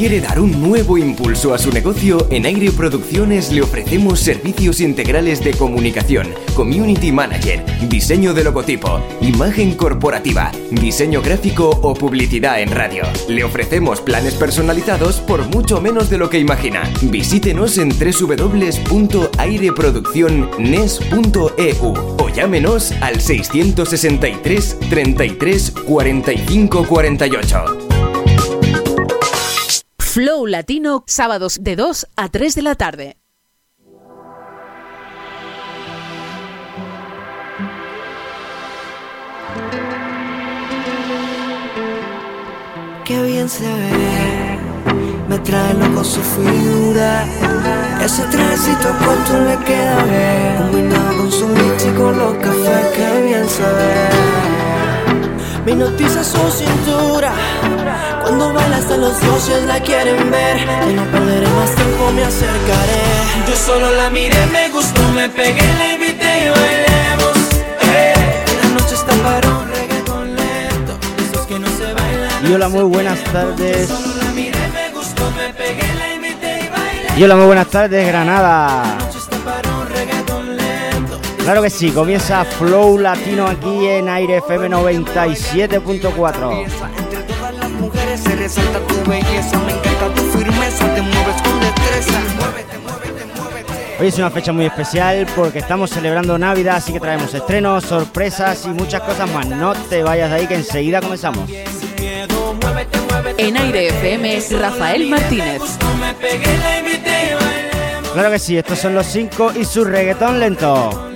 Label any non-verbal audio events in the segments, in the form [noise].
quiere dar un nuevo impulso a su negocio, en Aire Producciones le ofrecemos servicios integrales de comunicación, community manager, diseño de logotipo, imagen corporativa, diseño gráfico o publicidad en radio. Le ofrecemos planes personalizados por mucho menos de lo que imagina. Visítenos en www.aireproduccionnes.eu o llámenos al 663 33 45 48. Flow Latino, sábados de 2 a 3 de la tarde. Qué bien se ve, me trae loco su figura. Ese trajecito corto le queda bien, combinado con su con los cafés, qué bien se ve. Me noticia su cintura. Cuando baila hasta los dioses la quieren ver. Y no perderé más tiempo, me acercaré. Yo solo la miré, me gustó, me pegué, la invité y bailemos. Eh. La noche está para un reggaeton lento. Esos que no se bailan Y hola, muy buenas tardes Yo solo la miré, me gustó, me pegué, la invité y bailemos. Y hola, muy buenas tardes, Granada Claro que sí, comienza Flow Latino aquí en Aire FM 97.4 mujeres se resalta tu belleza, me encanta tu firmeza, te mueves con destreza. Muévete, muévete, muévete. Hoy es una fecha muy especial porque estamos celebrando Navidad, así que traemos estrenos, sorpresas y muchas cosas más. No te vayas de ahí que enseguida comenzamos. En Aire FM, Rafael Martínez. Claro que sí, estos son los cinco y su reggaetón lento.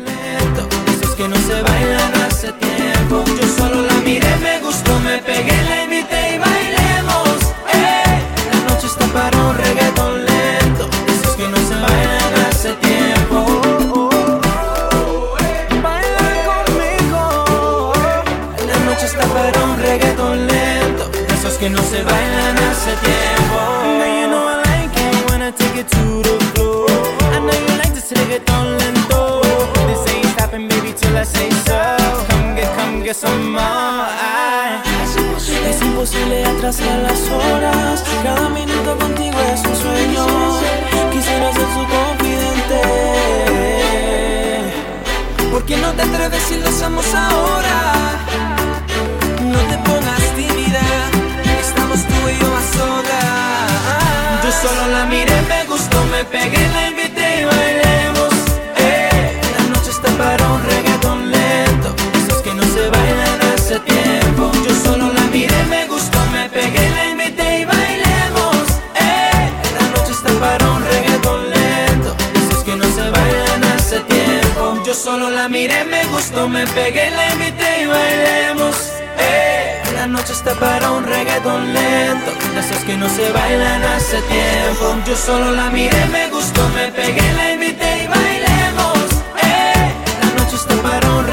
Que no se bailan hace tiempo. Now you know I like it when I take it to the floor. I know you like this reggaeton lento. This ain't stopping, baby, till I say so. Come get, come get some more. Ay. Es imposible atrasar las horas. Cada minuto contigo es un sueño. Quisiera ser su confidente. ¿Por qué no te atreves si lo hacemos ahora? Solo la miré, me gustó, me pegué, la invité y bailemos. Eh. La noche está para un reggaetón lento. Esos que no se bailan hace tiempo. Yo solo la miré, me gustó, me pegué, la invité y bailemos. Eh. La noche está para un reggaetón lento. Esos que no se bailan hace tiempo. Yo solo la miré, me gustó, me pegué, la invité y bailemos. La noche está para un reggaetón lento. De esos que no se bailan hace tiempo. Yo solo la miré, me gustó, me pegué, la invité y bailemos. Eh. La noche está para un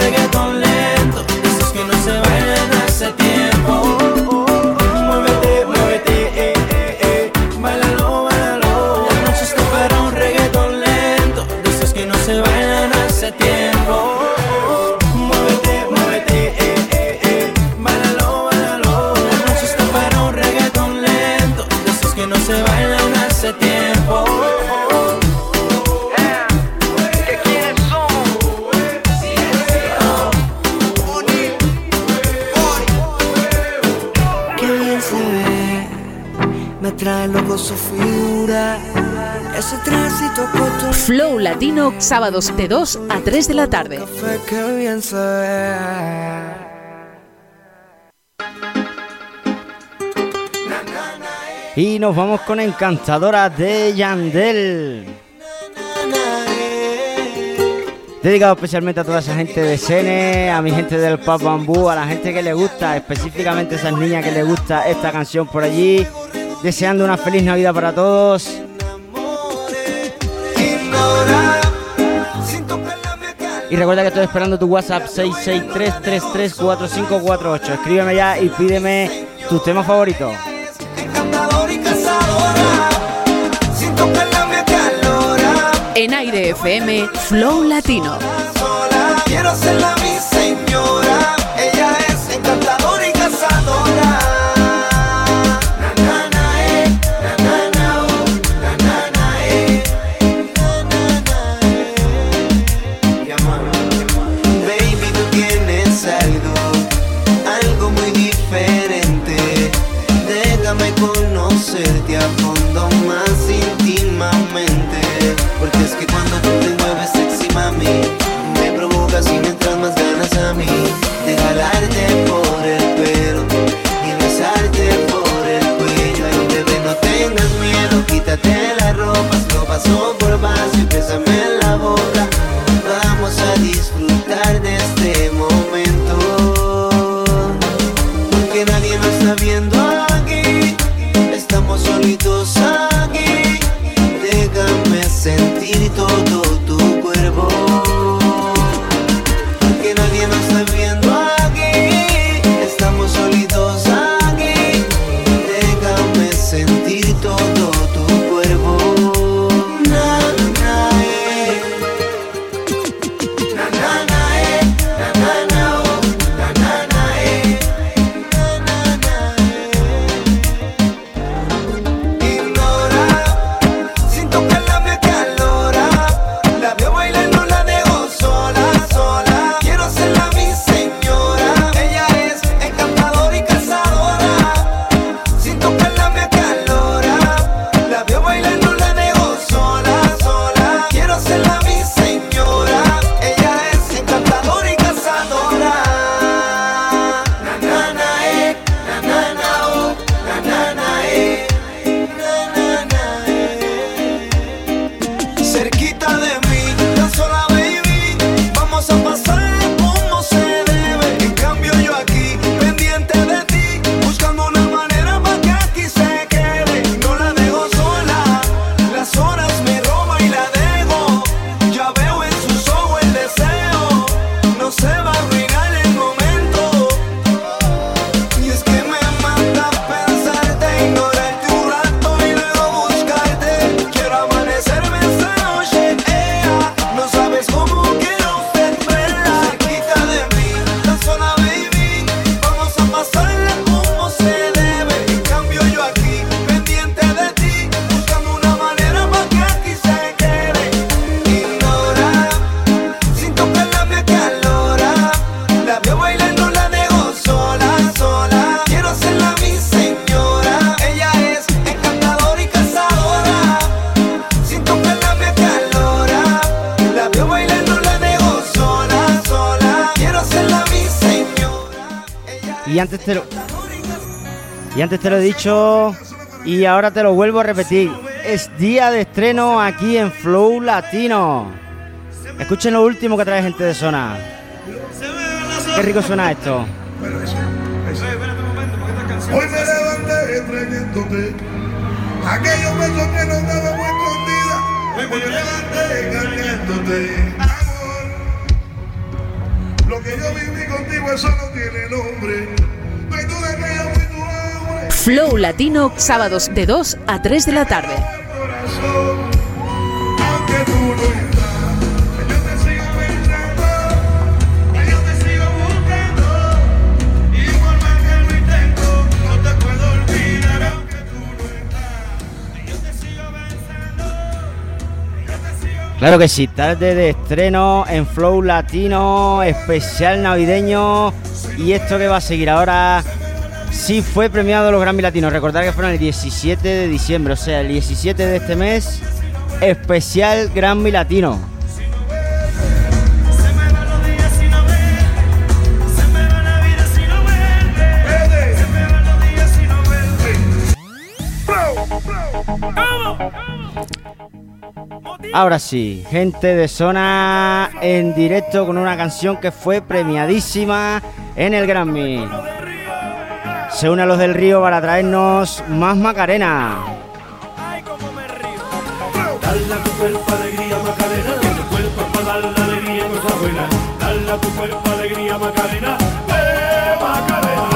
Sábados de 2 a 3 de la tarde. Y nos vamos con Encantadora de Yandel. Dedicado especialmente a toda esa gente de Sene, a mi gente del Pap Bambú, a la gente que le gusta, específicamente a esas niñas que le gusta esta canción por allí. Deseando una feliz Navidad para todos. Y recuerda que estoy esperando tu WhatsApp 663334548. Escríbeme ya y pídeme tus temas favoritos. En Aire FM, Flow Latino. mi señora. Y antes te lo. Y antes te lo he dicho. Y ahora te lo vuelvo a repetir. Es día de estreno aquí en Flow Latino. Escuchen lo último que trae gente de zona. Qué rico suena esto. Hoy me levanté trayéndote aquellos besos que no daba escondida. Hoy me levanté engañándote. Lo que yo viví contigo, eso no tiene nombre. Flow Latino, sábados de 2 a 3 de la tarde. Claro que sí, tarde de estreno en Flow Latino, especial navideño. Y esto que va a seguir ahora, sí fue premiado los Grammy Latinos. Recordar que fueron el 17 de diciembre, o sea, el 17 de este mes, especial Grammy Latino. ¡Vamos! Ahora sí, gente de zona en directo con una canción que fue premiadísima en el Grammy. Se une a los del río para traernos más Macarena. Dale a tu cuerpo alegría Macarena, que tu cuerpo es para dar la alegría cosa buena. Dale a tu cuerpo alegría Macarena, eh Macarena.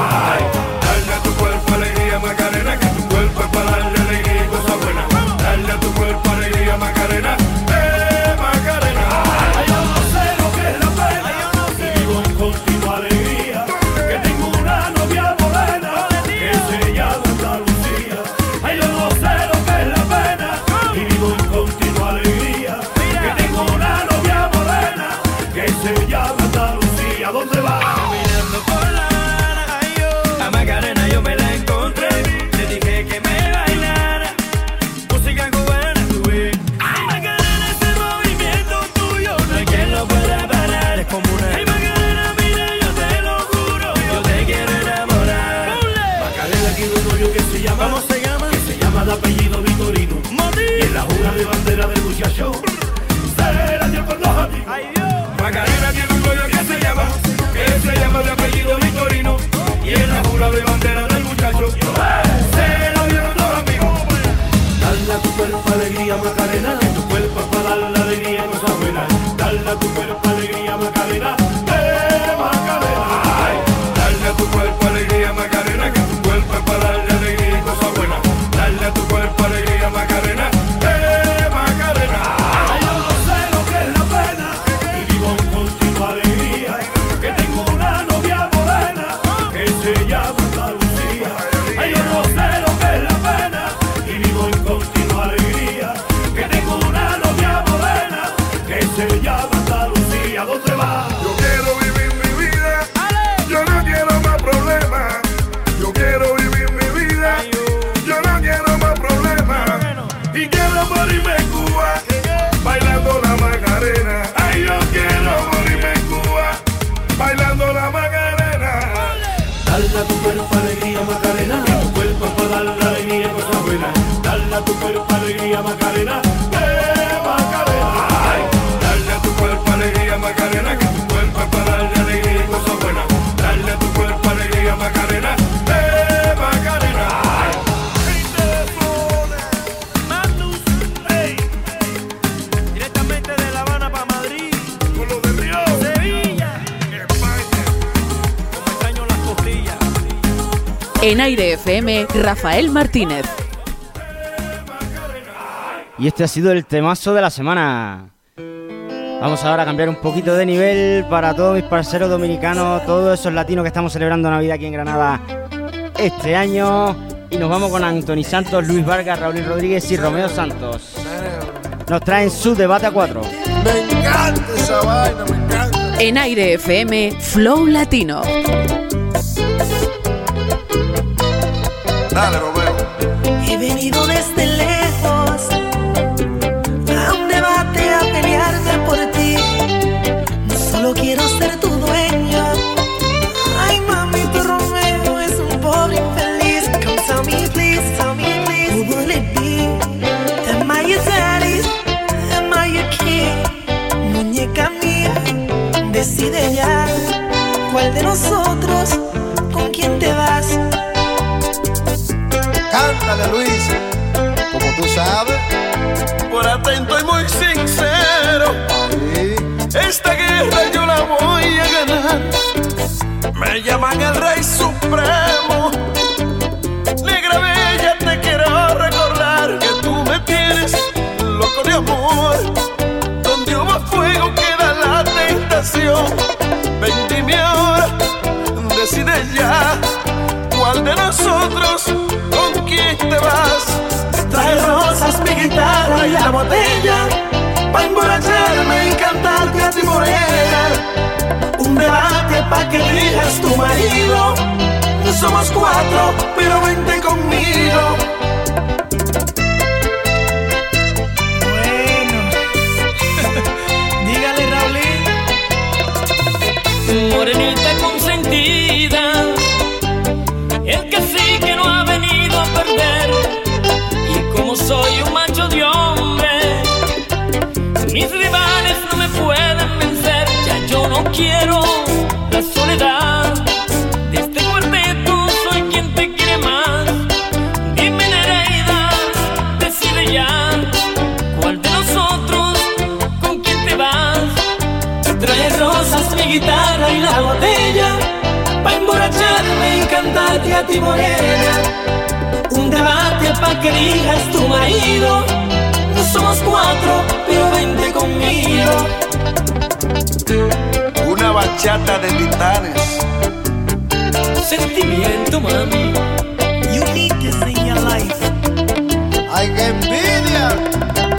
Dale a tu cuerpo alegría Macarena, que tu Rafael Martínez. Y este ha sido el temazo de la semana. Vamos ahora a cambiar un poquito de nivel para todos mis parceros dominicanos, todos esos latinos que estamos celebrando Navidad aquí en Granada este año. Y nos vamos con Anthony Santos, Luis Vargas, Raúl Rodríguez y Romeo Santos. Nos traen su debate a cuatro. Me encanta esa vaina, me encanta. En Aire FM, Flow Latino. Dale, Romeo. Yo la voy a ganar. Me llaman el Rey Supremo. Negra Bella, te quiero recordar que tú me tienes loco de amor. Donde hubo fuego queda la tentación. Ven, dime ahora, decide ya. ¿Cuál de nosotros con quién te vas? Trae rosas, mi guitarra y la botella Pa' emborracharme y cantarte a ti morena. Un debate pa' que elijas tu marido. Somos cuatro, pero vente conmigo morena Un debate pa' que elijas tu marido No somos cuatro, pero vente conmigo Una bachata de titanes. Sentimiento, mami. You need this in your life ¡Ay, qué envidia!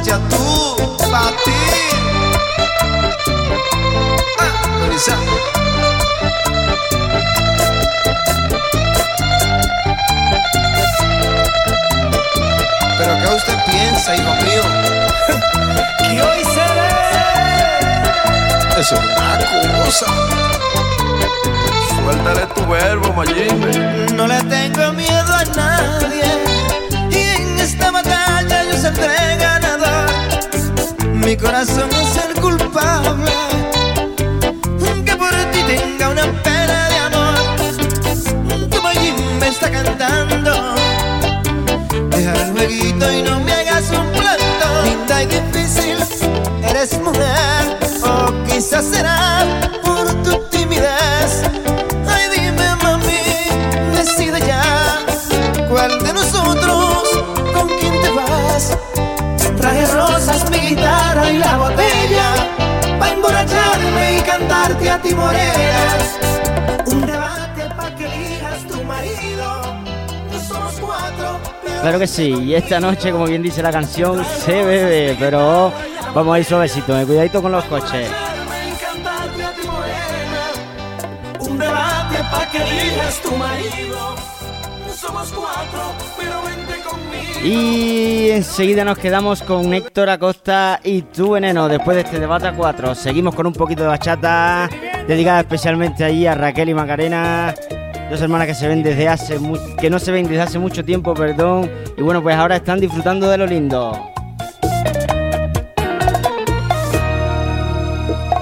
Bachatú, tu ti. Ah. ¿Pero qué usted piensa, hijo mío? [laughs] Que hoy se ve Eso es una cosa. Suéltale tu verbo, Mayimbe. No le tengo miedo a nadie y en esta batalla yo saldré. Mi corazón es el culpable, que por ti tenga una pena de amor. Tu Mayim me está cantando, deja el jueguito y no me hagas un planto. Linda y difícil, eres mujer, o quizás será por tu emborracharme y cantarte a ti morena. Un debate pa' que elijas tu marido. No somos cuatro, Claro que sí, y esta noche, como bien dice la canción, se bebe, pero vamos a ir suavecito, eh, cuidadito con los coches. Un debate que elijas tu marido. Y enseguida nos quedamos con Héctor Acosta y tu veneno después de este debate a cuatro. Seguimos con un poquito de bachata, dedicada especialmente allí a Raquel y Macarena, dos hermanas que se ven desde hace que no se ven desde hace mucho tiempo, perdón. Y bueno, pues ahora están disfrutando de lo lindo.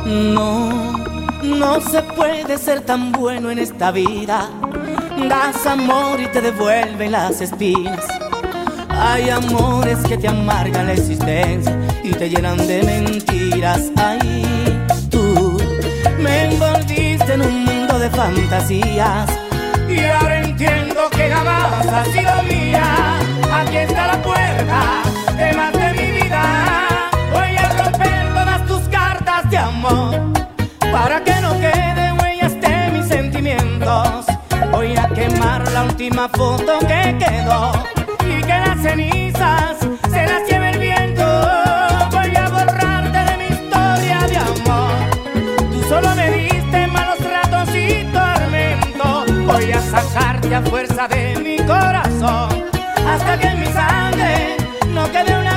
No, no se puede ser tan bueno en esta vida. Das amor y te devuelven las espinas. Hay amores que te amargan la existencia y te llenan de mentiras. Ay, tú me envolviste en un mundo de fantasías. Y ahora entiendo que jamás ha sido mía. Aquí está la puerta de más de mi vida. Voy a romper todas tus cartas de amor para que no quede huellas de mis sentimientos. Voy a quemar la última foto que quedó sacarte a fuerza de mi corazón. Hasta que en mi sangre no quede una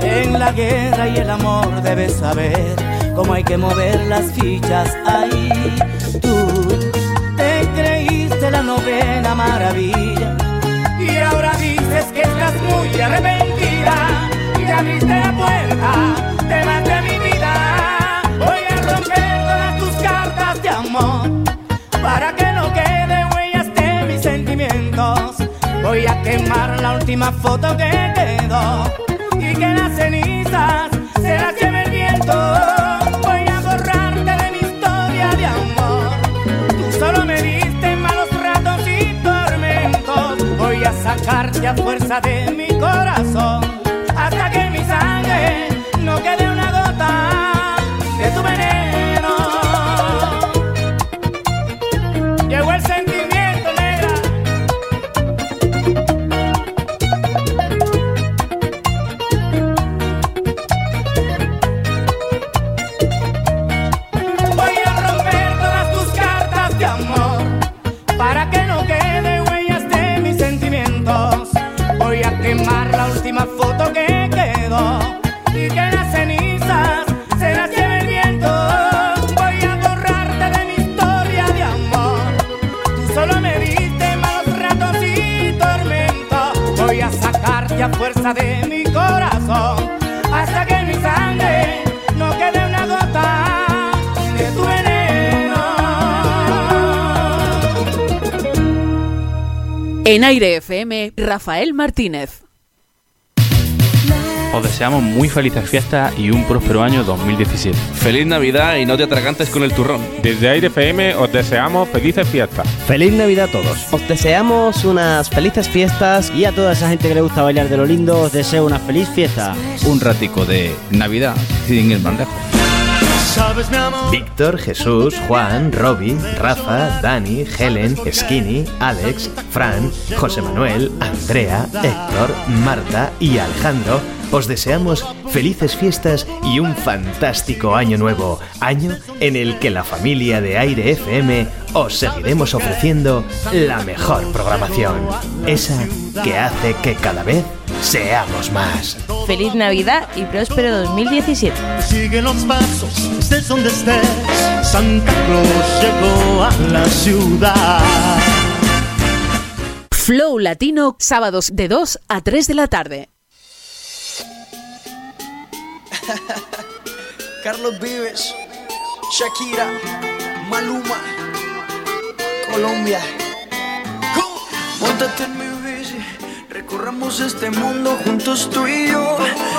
En la guerra y el amor debes saber cómo hay que mover las fichas. Ay, tú te creíste la novena maravilla. Y ahora dices que estás muy arrepentida. Y abriste la puerta de más de mi vida. Voy a romper todas tus cartas de amor para que no quede Voy a quemar la última foto que quedó y que las cenizas se las lleve el viento. Voy a borrarte de mi historia de amor. Tú solo me diste malos ratos y tormentos. Voy a sacarte a fuerza de En Aire FM, Rafael Martínez. Os deseamos muy felices fiestas y un próspero año 2017. Feliz Navidad y no te atragantes con el turrón. Desde Aire FM os deseamos felices fiestas. Feliz Navidad a todos. Os deseamos unas felices fiestas Y a toda esa gente que le gusta bailar de lo lindo, os deseo una feliz fiesta. Un ratico de Navidad sin ir más lejos. Víctor, Jesús, Juan, Robbie, Rafa, Dani, Helen, Skinny, Alex, Fran, José Manuel, Andrea, Héctor, Marta y Alejandro. Os deseamos felices fiestas y un fantástico año nuevo, año en el que la familia de Aire FM os seguiremos ofreciendo la mejor programación, esa que hace que cada vez seamos más. Feliz Navidad y próspero 2017. Sigue los pasos, estés donde estés. Santa Claus llegó a la ciudad. Flow Latino, sábados de 2 a 3 de la tarde. [laughs] Carlos Vives, Shakira, Maluma, Colombia. Móntate en mi recorramos este mundo juntos tú y yo.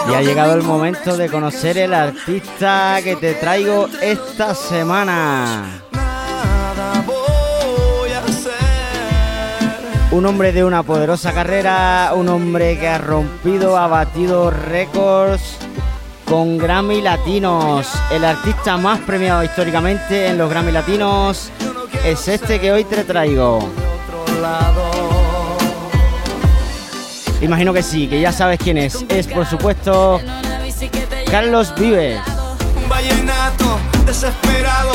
Y ha llegado el momento de conocer el artista que te traigo esta semana. Un hombre de una poderosa carrera, un hombre que ha rompido, ha batido récords con Grammy Latinos. El artista más premiado históricamente en los Grammy Latinos es este que hoy te traigo. Imagino que sí, que ya sabes quién es. Es por supuesto Carlos Vives. Vallenato, desesperado,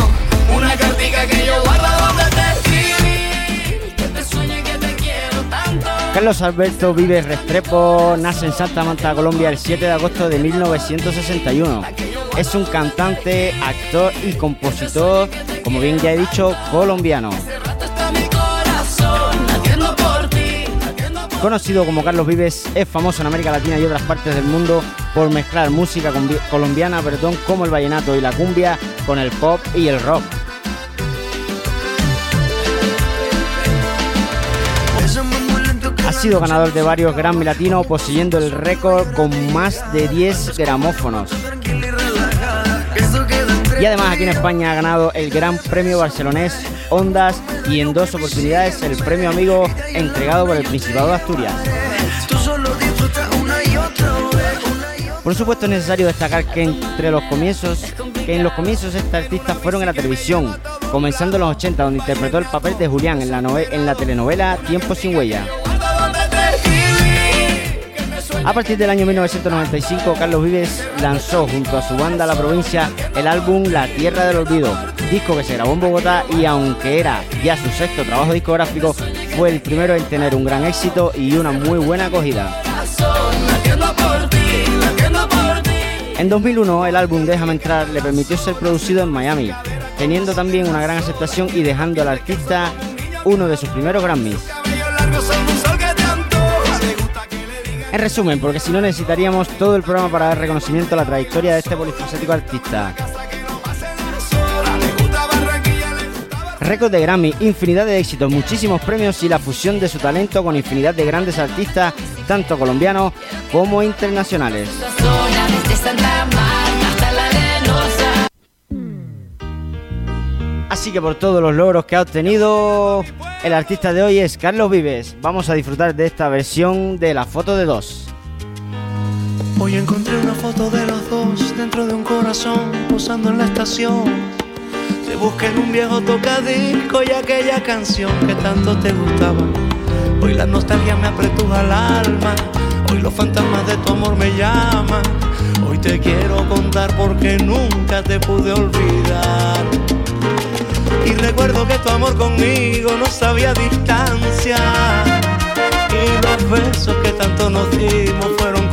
una cartica que yo guardo donde te escribí. Que te que te quiero tanto. Carlos Alberto Vives Restrepo nace en Santa Marta, Colombia, el 7 de agosto de 1961. Es un cantante, actor y compositor, como bien ya he dicho, colombiano. Conocido como Carlos Vives, es famoso en América Latina y otras partes del mundo por mezclar música colombiana, perdón, como el vallenato y la cumbia con el pop y el rock. Ha sido ganador de varios Grammy Latinos, poseyendo el récord con más de 10 gramófonos. Y además aquí en España ha ganado el Gran Premio Barcelonés Ondas y en dos oportunidades el Premio Amigo entregado por el Principado de Asturias. Por supuesto es necesario destacar que entre los comienzos, que en los comienzos este artista fueron en la televisión, comenzando en los 80 donde interpretó el papel de Julián en la, en la telenovela Tiempo sin huella. A partir del año 1995, Carlos Vives lanzó junto a su banda La Provincia el álbum La Tierra del Olvido, disco que se grabó en Bogotá y aunque era ya su sexto trabajo discográfico, fue el primero en tener un gran éxito y una muy buena acogida. En 2001, el álbum Déjame entrar le permitió ser producido en Miami, teniendo también una gran aceptación y dejando al artista uno de sus primeros Grammys. En resumen, porque si no necesitaríamos todo el programa para dar reconocimiento a la trayectoria de este polifacético artista. Récord de Grammy, infinidad de éxitos, muchísimos premios y la fusión de su talento con infinidad de grandes artistas, tanto colombianos como internacionales. Así que por todos los logros que ha obtenido, el artista de hoy es Carlos Vives. Vamos a disfrutar de esta versión de la foto de dos. Hoy encontré una foto de los dos dentro de un corazón posando en la estación. Busqué en un viejo tocadisco y aquella canción que tanto te gustaba. Hoy la nostalgia me apretuja el alma. Hoy los fantasmas de tu amor me llaman. Hoy te quiero contar porque nunca te pude olvidar. Y recuerdo que tu amor conmigo no sabía distancia. Y los besos que tanto nos dimos fueron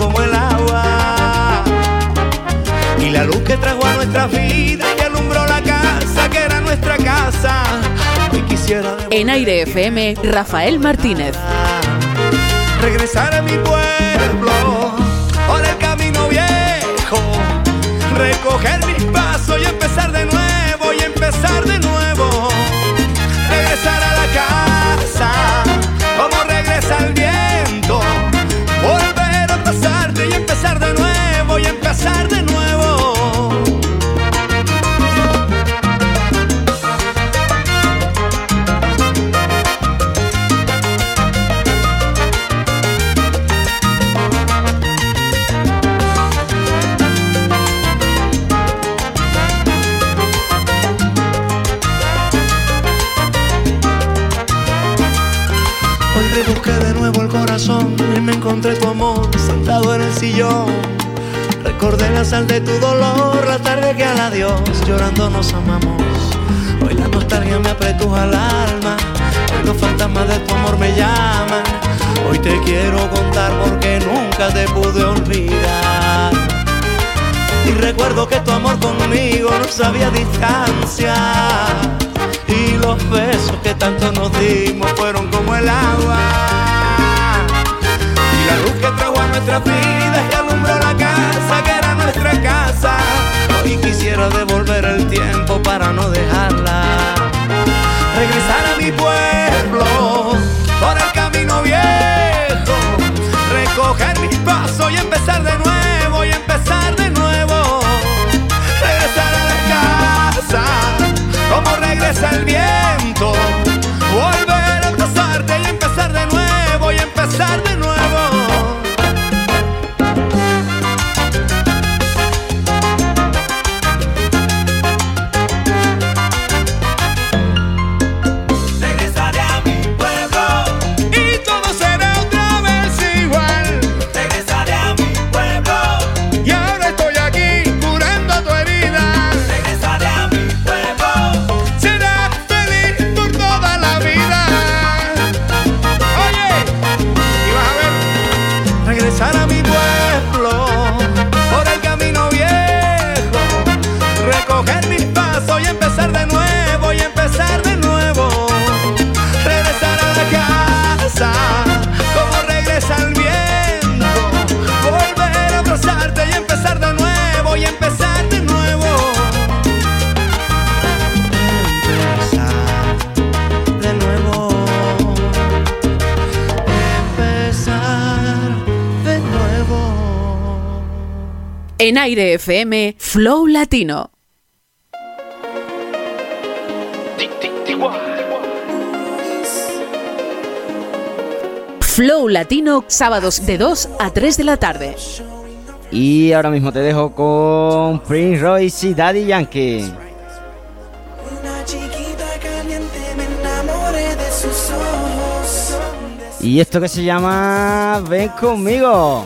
En Aire FM, Rafael Martínez. regresar a mi pueblo por el camino viejo, recoger mis pasos y empezar de nuevo y empezar de nuevo, y me encontré tu amor sentado en el sillón. Recordé la sal de tu dolor, la tarde que al adiós llorando nos amamos. Hoy la nostalgia me apretuja el alma, hoy los fantasmas de tu amor me llaman. Hoy te quiero contar porque nunca te pude olvidar. Y recuerdo que tu amor conmigo no sabía distancia. Y los besos que tanto nos dimos fueron como el agua. La luz que trajo a nuestras vidas y alumbró la casa que era nuestra casa. Hoy quisiera devolver el tiempo para no dejarla. Regresar a mi pueblo por el camino viejo. Recoger mis pasos y empezar de nuevo y empezar de nuevo. Regresar a la casa como regresa el viento. en Aire FM Flow Latino. Flow Latino, sábados de 2 a 3 de la tarde. Y ahora mismo te dejo con Prince Royce y Daddy Yankee. Y esto que se llama Ven conmigo.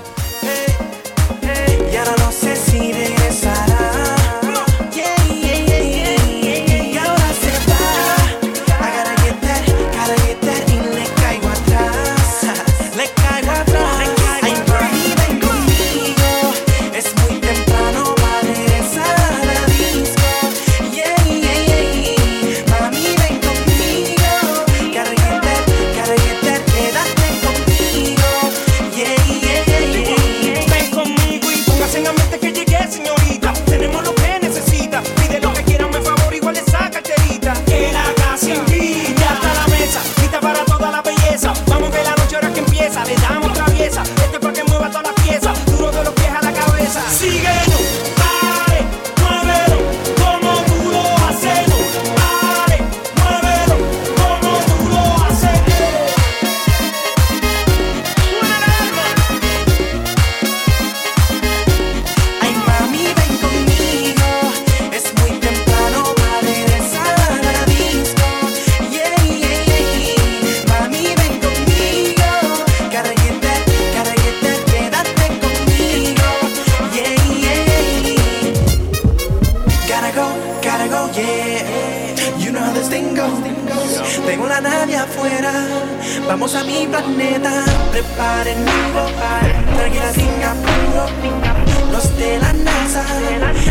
planeta. Preparen algo, tranquila Singapur. Los de la NASA,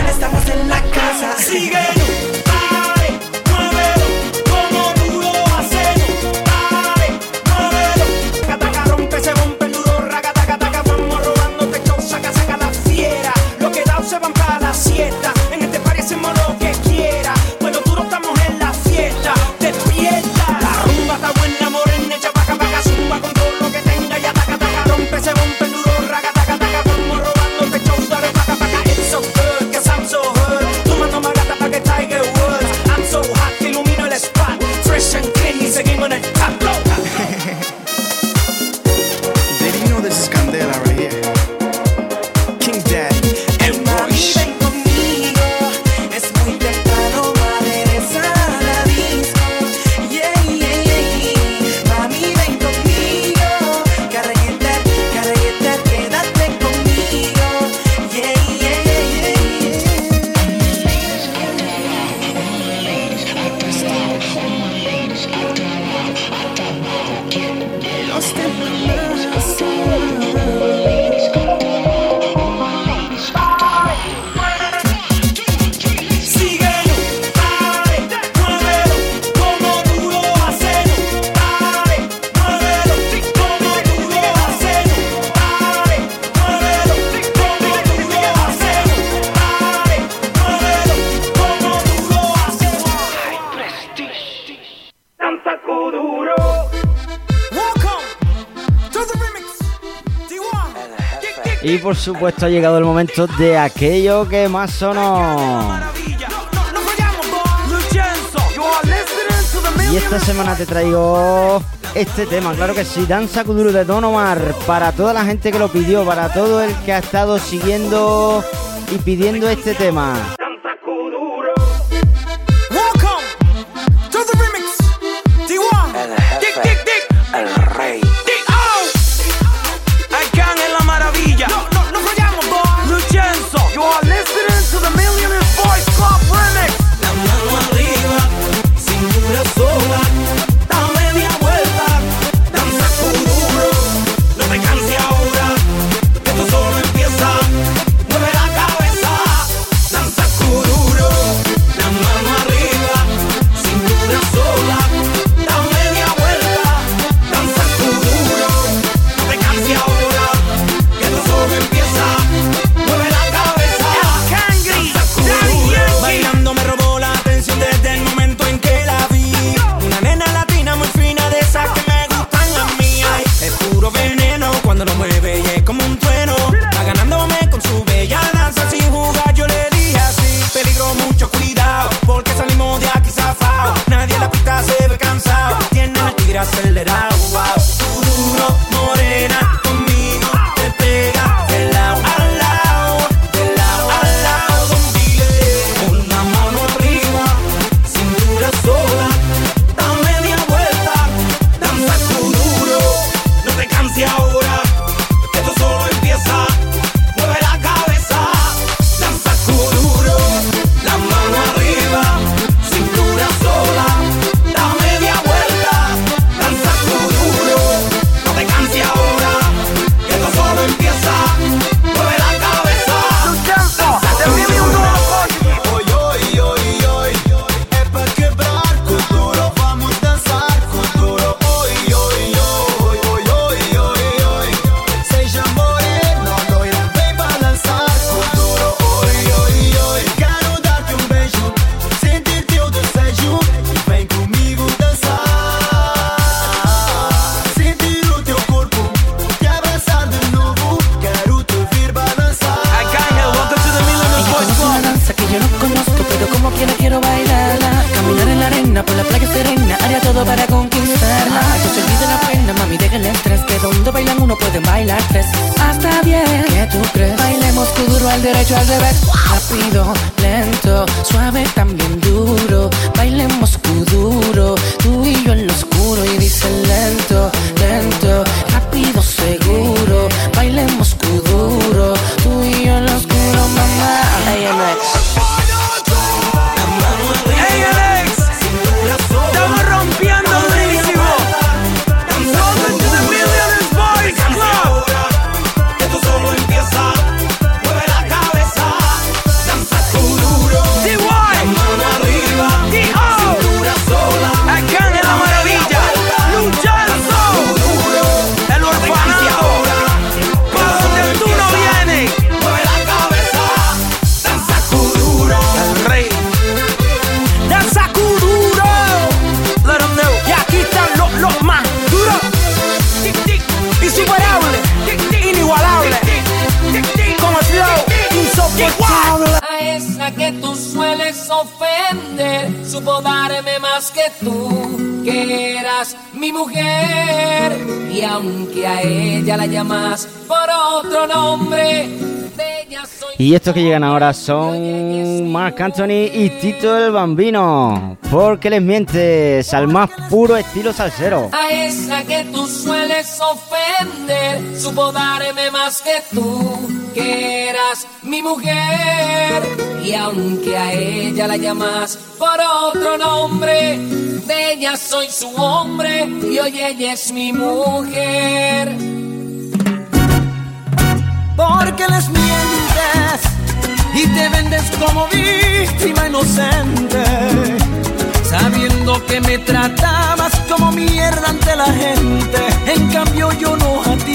estamos en la casa. Síguenos. Por supuesto ha llegado el momento de aquello que más sonó. Y esta semana te traigo este tema, claro que sí, Danza Kuduro de Don Omar, para toda la gente que lo pidió, para todo el que ha estado siguiendo y pidiendo este tema. Para conquistarla. Que se olvide la pena, mami, deja el estrés, que donde bailan uno pueden bailar tres. Hasta bien, ¿qué tú crees? Bailemos duro al derecho, al revés. Rápido, lento, suave, también duro. Bailemos duro, tú y yo en lo ella la llamas por otro nombre, Y estos que llegan ahora son Marc Anthony y Tito el Bambino. Porque les mientes al más puro estilo salsero. A esa que tú sueles ofender, supo darme más que tú, que eras mi mujer. Y aunque a ella la llamas por otro nombre, de ella soy su hombre y hoy ella es mi mujer. Porque les mientes y te vendes como víctima inocente. Sabiendo que me tratabas como mierda ante la gente, en cambio yo no a ti.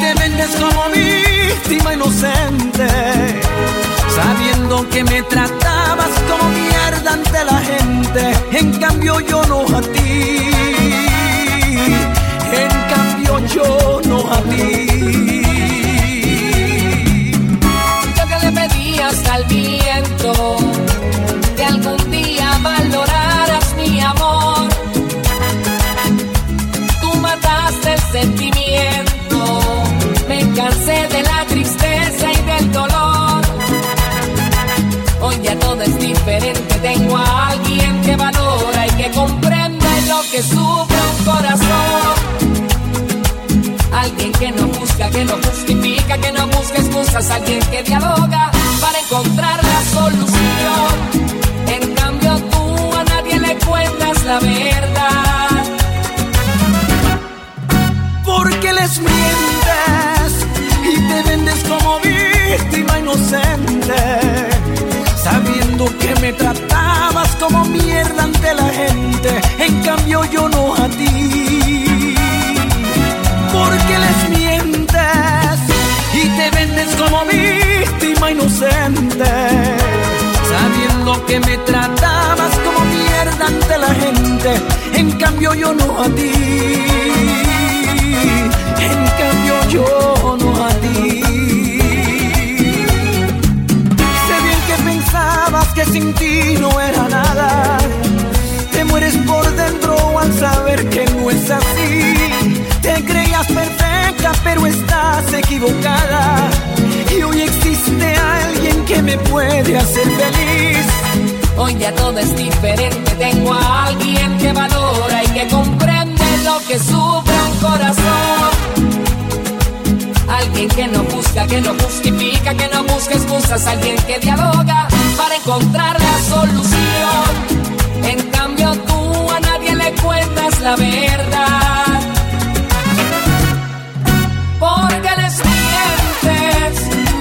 te vendes como víctima inocente, sabiendo que me tratabas como mierda ante la gente. En cambio yo no a ti, en cambio yo no a ti. Yo que le pedías al día que sufre un corazón. Alguien que no busca, que no justifica, que no busca excusas. Alguien que dialoga para encontrar la solución. En cambio tú a nadie le cuentas la verdad. Porque les mientes y te vendes como víctima inocente, sabiendo que me como mierda ante la gente, en cambio yo no a ti. Porque les mientes y te vendes como víctima inocente, sabiendo que me tratabas como mierda ante la gente, en cambio yo no a ti. En cambio yo no a ti. Sé bien que pensabas que sin ti no era saber que no es así. Te creías perfecta pero estás equivocada. Y hoy existe alguien que me puede hacer feliz. Hoy ya todo es diferente. Tengo a alguien que valora y que comprende lo que sufre un corazón. Alguien que no busca, que no justifica, que no busca excusas. Alguien que dialoga para encontrar la solución. En cuentas la verdad. Porque les mientes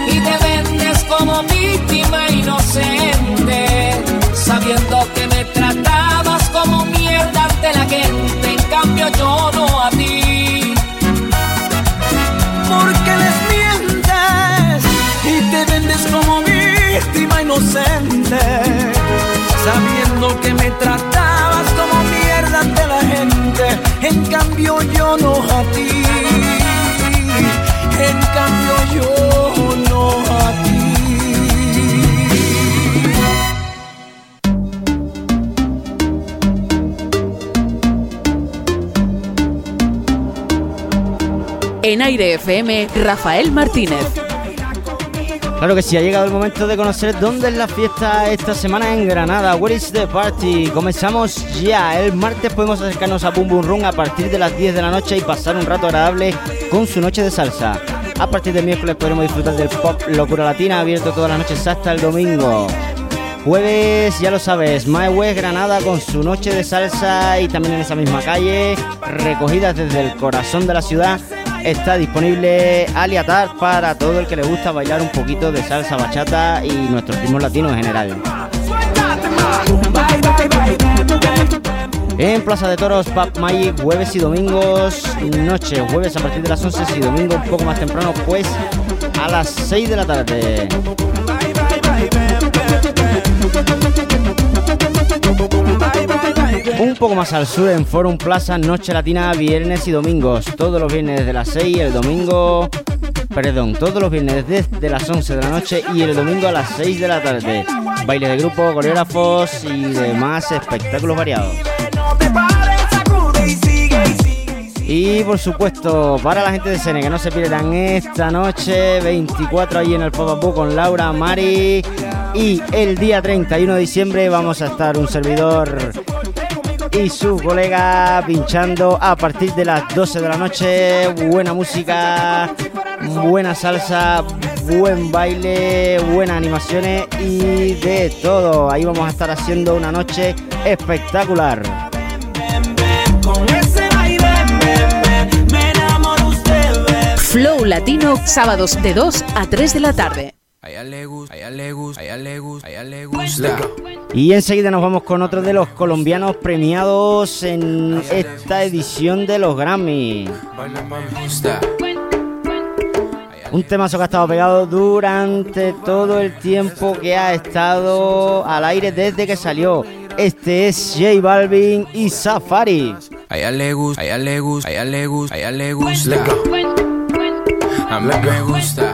y te vendes como víctima inocente, sabiendo que me tratabas como mierda ante la gente, en cambio yo no a ti. Porque les mientes y te vendes como víctima inocente, sabiendo que me tratabas en cambio yo no a ti. En cambio yo no a ti. En Aire FM, Rafael Martínez. Claro que sí, ha llegado el momento de conocer dónde es la fiesta esta semana en Granada. Where is the party? Comenzamos ya. El martes podemos acercarnos a Boom Boom Room a partir de las 10 de la noche y pasar un rato agradable con su noche de salsa. A partir del miércoles podremos disfrutar del pop Locura Latina abierto todas las noches hasta el domingo. Jueves, ya lo sabes, My West Granada con su noche de salsa y también en esa misma calle, recogidas desde el corazón de la ciudad, está disponible Aliatar para todo el que le gusta bailar un poquito de salsa bachata y nuestros ritmos latinos en general. En Plaza de Toros, Pub Magic, jueves y domingos, noche, jueves a partir de las 11 y domingo un poco más temprano, pues a las 6 de la tarde. Un poco más al sur en Forum Plaza, Noche Latina, viernes y domingos. Todos los viernes desde las 6 y el domingo. Perdón, todos los viernes desde las 11 de la noche y el domingo a las 6 de la tarde. Baile de grupo, coreógrafos y demás espectáculos variados. Y por supuesto, para la gente de Sene que no se pierdan esta noche, 24 ahí en el Pop Up con Laura, Mari. Y el día 31 de diciembre vamos a estar un servidor y su colega pinchando a partir de las 12 de la noche. Buena música, buena salsa, buen baile, buenas animaciones y de todo. Ahí vamos a estar haciendo una noche espectacular. Flow Latino, sábados de 2 a 3 de la tarde. A ella le gusta, a ella le gusta, a ella le gusta, a ella le gusta. Y enseguida nos vamos con otro de los colombianos premiados en esta edición de los Grammy. Un temazo que ha estado pegado durante todo el tiempo que ha estado al aire desde que salió. Este es J Balvin y Safari. A ella le gusta, a ella le gusta, a ella le gusta, a ella le gusta. A mí me gusta.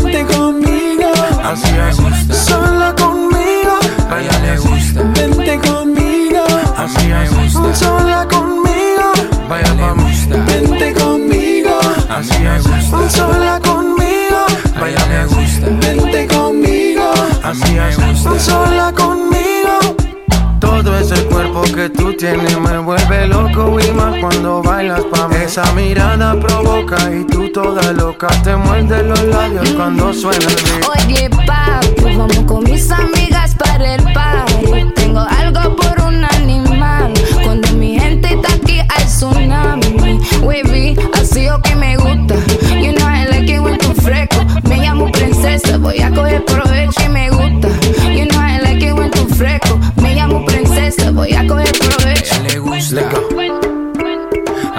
Así es. Sola conmigo. Baila le gusta. Vente conmigo. Así es. Sola conmigo. Baila mami. Vente conmigo. Así es. Sola conmigo. Baila le gusta. Vente conmigo. Así es. Sola conmigo. Todo ese cuerpo que tú tienes me cuando bailas pa' mí. Esa mirada provoca y tú toda loca te muerde los labios cuando suena el beat. Oye, papi, vamos con mis amigas para el party. Tengo algo por un animal. Cuando mi gente está aquí, hay tsunami. Wavy, así o que me gusta. You know I like it when tú fresco. Me llamo princesa, voy a coger provecho y me gusta. You know I like it when tú fresco. Me llamo princesa, voy a coger provecho. le gusta.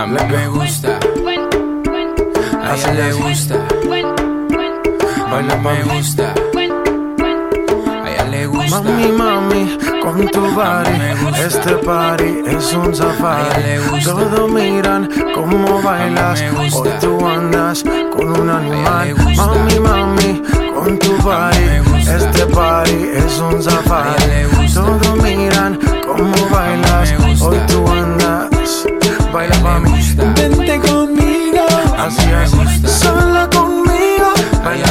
A mí me gusta. A ella le gusta. A mí me gusta. A ella le gusta. Mami, mami, con tu body. Este party es un safari. Todos miran cómo bailas. Hoy tú andas con un animal. Mami, mami, con tu body. Este party es un safari. Todos miran cómo bailas. Hoy tú andas. Baila mami. Vente conmigo. Así. Sola conmigo.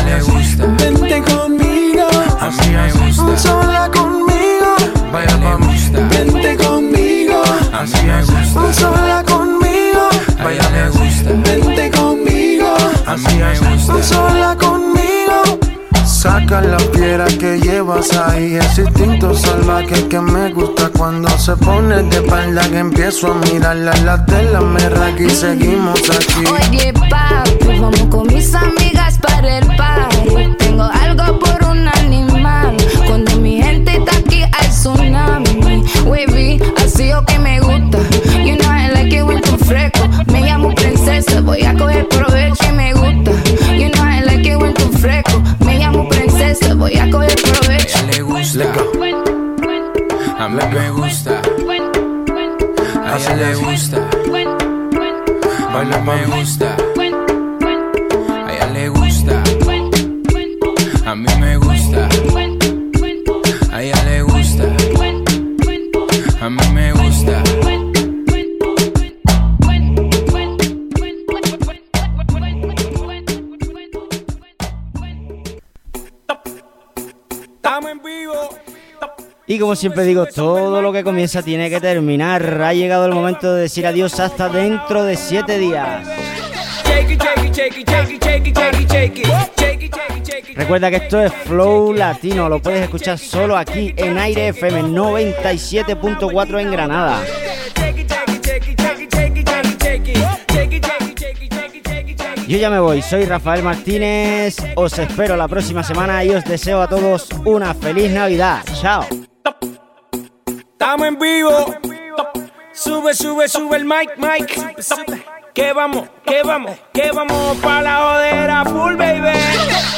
Le gusta. Vente conmigo. Así es. Sola conmigo. Baila mami. Vente conmigo. Así es. Sola conmigo. Baila le gusta. Vente conmigo. Así es. Sola conmigo. Saca la piedra que llevas ahí Ese instinto salvaje que me gusta Cuando se pone de espalda que empiezo a mirarla La tela me raca y seguimos aquí Oye, papi, vamos con mis amigas para el party. Tengo algo por un animal. Cuando mi gente está aquí, hay tsunami. Wavy, así o que me gusta. You know I like it when tú fresco. Me llamo princesa, voy a coger provecho voy a coger provecho. le gusta. A mí me gusta. A ella le gusta. A mí me gusta. A ella le gusta. A mí me gusta. Como siempre digo, todo lo que comienza tiene que terminar. Ha llegado el momento de decir adiós hasta dentro de siete días. Recuerda que esto es Flow Latino, lo puedes escuchar solo aquí en Aire FM 97.4 en Granada. Yo ya me voy, soy Rafael Martínez, os espero la próxima semana y os deseo a todos una feliz Navidad. Chao. Estamos en vivo. Sube, sube, sube el mic, mic. Que vamos, que vamos, que vamos pa' la jodera full, baby.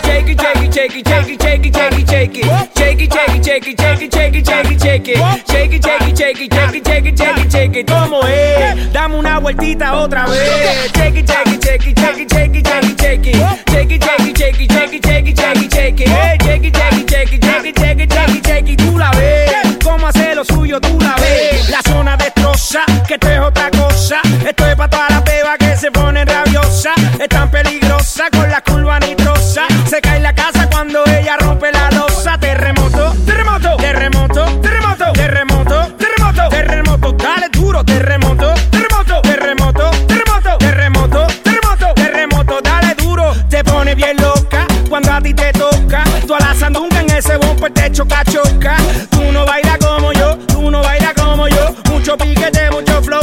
Shake it, shake it, shake it, shake it, shake it, shake it, shake it. Shake it, shake it, shake it, shake it, shake it, shake it, shake it. Shake it, shake it, shake it, shake it, shake it, shake it, shake it. ¿Cómo es? Dame una vueltita otra vez. Shake it, shake it, shake it, shake it, shake it, shake it, shake it. Shake it, shake it, shake it, shake it, shake it, shake it, shake it. Shake it, shake it, shake it, shake it, shake it, shake it, shake it. Tú la ves. Cómo hace lo suyo, tú la ves. La zona destroza, que esto es otra cosa. Esto es pa' todas las bebas que se ponen rabiosas. Es tan peligrosa con la curva nitrosa. Se cae la casa cuando ella rompe la losa. Terremoto, terremoto, terremoto, terremoto, terremoto, terremoto, terremoto. Dale duro, terremoto, terremoto, terremoto, terremoto, terremoto, terremoto, terremoto. Dale duro, te pone bien loca cuando a ti te toca. Tú a la sandunga en ese bumper te choca, choca. Tú no bailas como yo, tú no bailas como yo. Mucho piquete, mucho flow,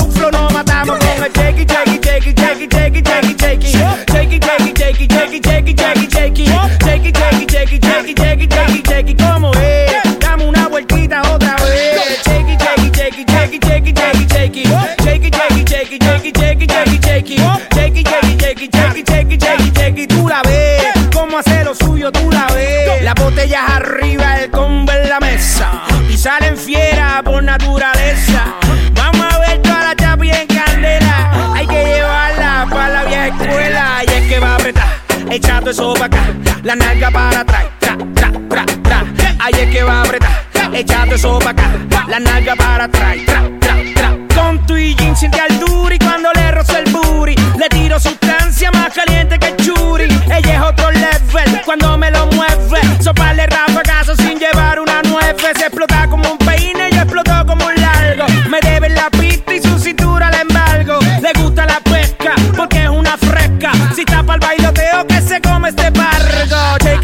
chequi, chequi, chequi, como es. Dame una vueltita otra vez. Chequi, chequi, chequi, chequi, chequi, chequi, chequi. Chequi, chequi, chequi, chequi, chequi, chequi, chequi. Chequi, chequi, chequi, chequi, chequi, chequi, chequi. Tú la ves. Cómo hace lo suyo, tú la ves. Las botellas arriba, el combo en la mesa. Y salen fieras por naturaleza. Vamos a ver toda la chapi en candela. Hay que llevarla para la vieja escuela. Y es que va a apretar. echando eso para acá. La nalga para atrás que va a apretar, eso para acá. La nalga para atrás, tra, tra. Con tu y jean siente al duri cuando le rozo el booty. Le tiro sustancia más caliente que el churi. Ella es otro level cuando me lo mueve. Soparle rafagazo sin llevar una nueve. Se explota como un peine, yo exploto como un largo. Me debe la pista y su cintura la embargo. Le gusta la pesca porque es una fresca. Si para el bailoteo que se come este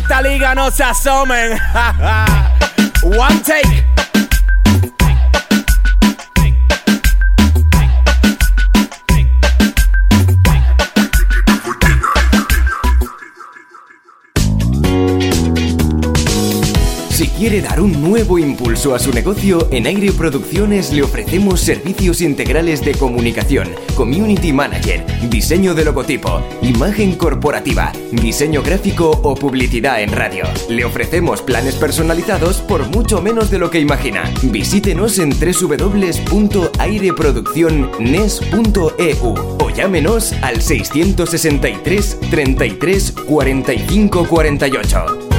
esta liga no se asomen. [laughs] One take. Quiere dar un nuevo impulso a su negocio, en Aire Producciones le ofrecemos servicios integrales de comunicación, community manager, diseño de logotipo, imagen corporativa, diseño gráfico o publicidad en radio. Le ofrecemos planes personalizados por mucho menos de lo que imagina. Visítenos en www.aireproduccionnes.eu o llámenos al 663 33 45 48.